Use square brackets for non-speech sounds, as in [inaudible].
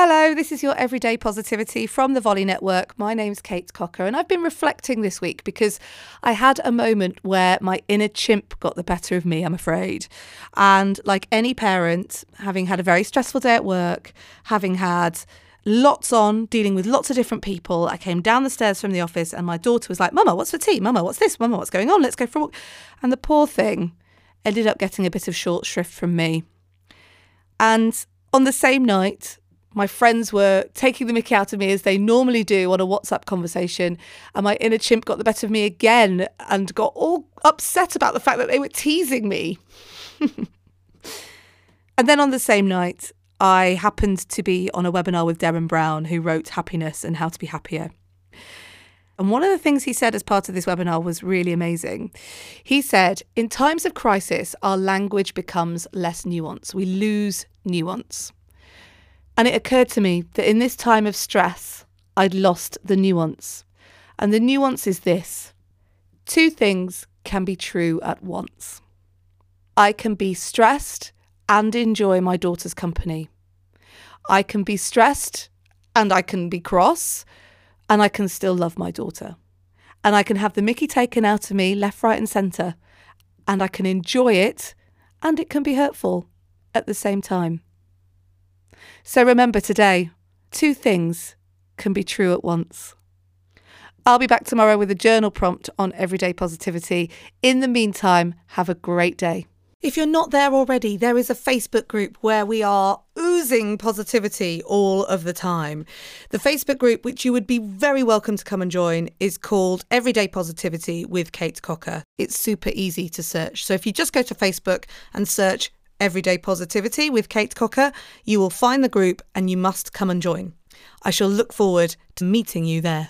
Hello, this is your Everyday Positivity from the Volley Network. My name's Kate Cocker, and I've been reflecting this week because I had a moment where my inner chimp got the better of me, I'm afraid. And like any parent, having had a very stressful day at work, having had lots on, dealing with lots of different people, I came down the stairs from the office, and my daughter was like, Mama, what's for tea? Mama, what's this? Mama, what's going on? Let's go for a walk. And the poor thing ended up getting a bit of short shrift from me. And on the same night, my friends were taking the mickey out of me as they normally do on a WhatsApp conversation. And my inner chimp got the better of me again and got all upset about the fact that they were teasing me. [laughs] and then on the same night, I happened to be on a webinar with Derren Brown, who wrote Happiness and How to Be Happier. And one of the things he said as part of this webinar was really amazing. He said, In times of crisis, our language becomes less nuanced. We lose nuance. And it occurred to me that in this time of stress, I'd lost the nuance. And the nuance is this two things can be true at once. I can be stressed and enjoy my daughter's company. I can be stressed and I can be cross and I can still love my daughter. And I can have the mickey taken out of me left, right, and centre. And I can enjoy it and it can be hurtful at the same time. So remember today, two things can be true at once. I'll be back tomorrow with a journal prompt on everyday positivity. In the meantime, have a great day. If you're not there already, there is a Facebook group where we are oozing positivity all of the time. The Facebook group, which you would be very welcome to come and join, is called Everyday Positivity with Kate Cocker. It's super easy to search. So if you just go to Facebook and search Everyday Positivity with Kate Cocker, you will find the group and you must come and join. I shall look forward to meeting you there.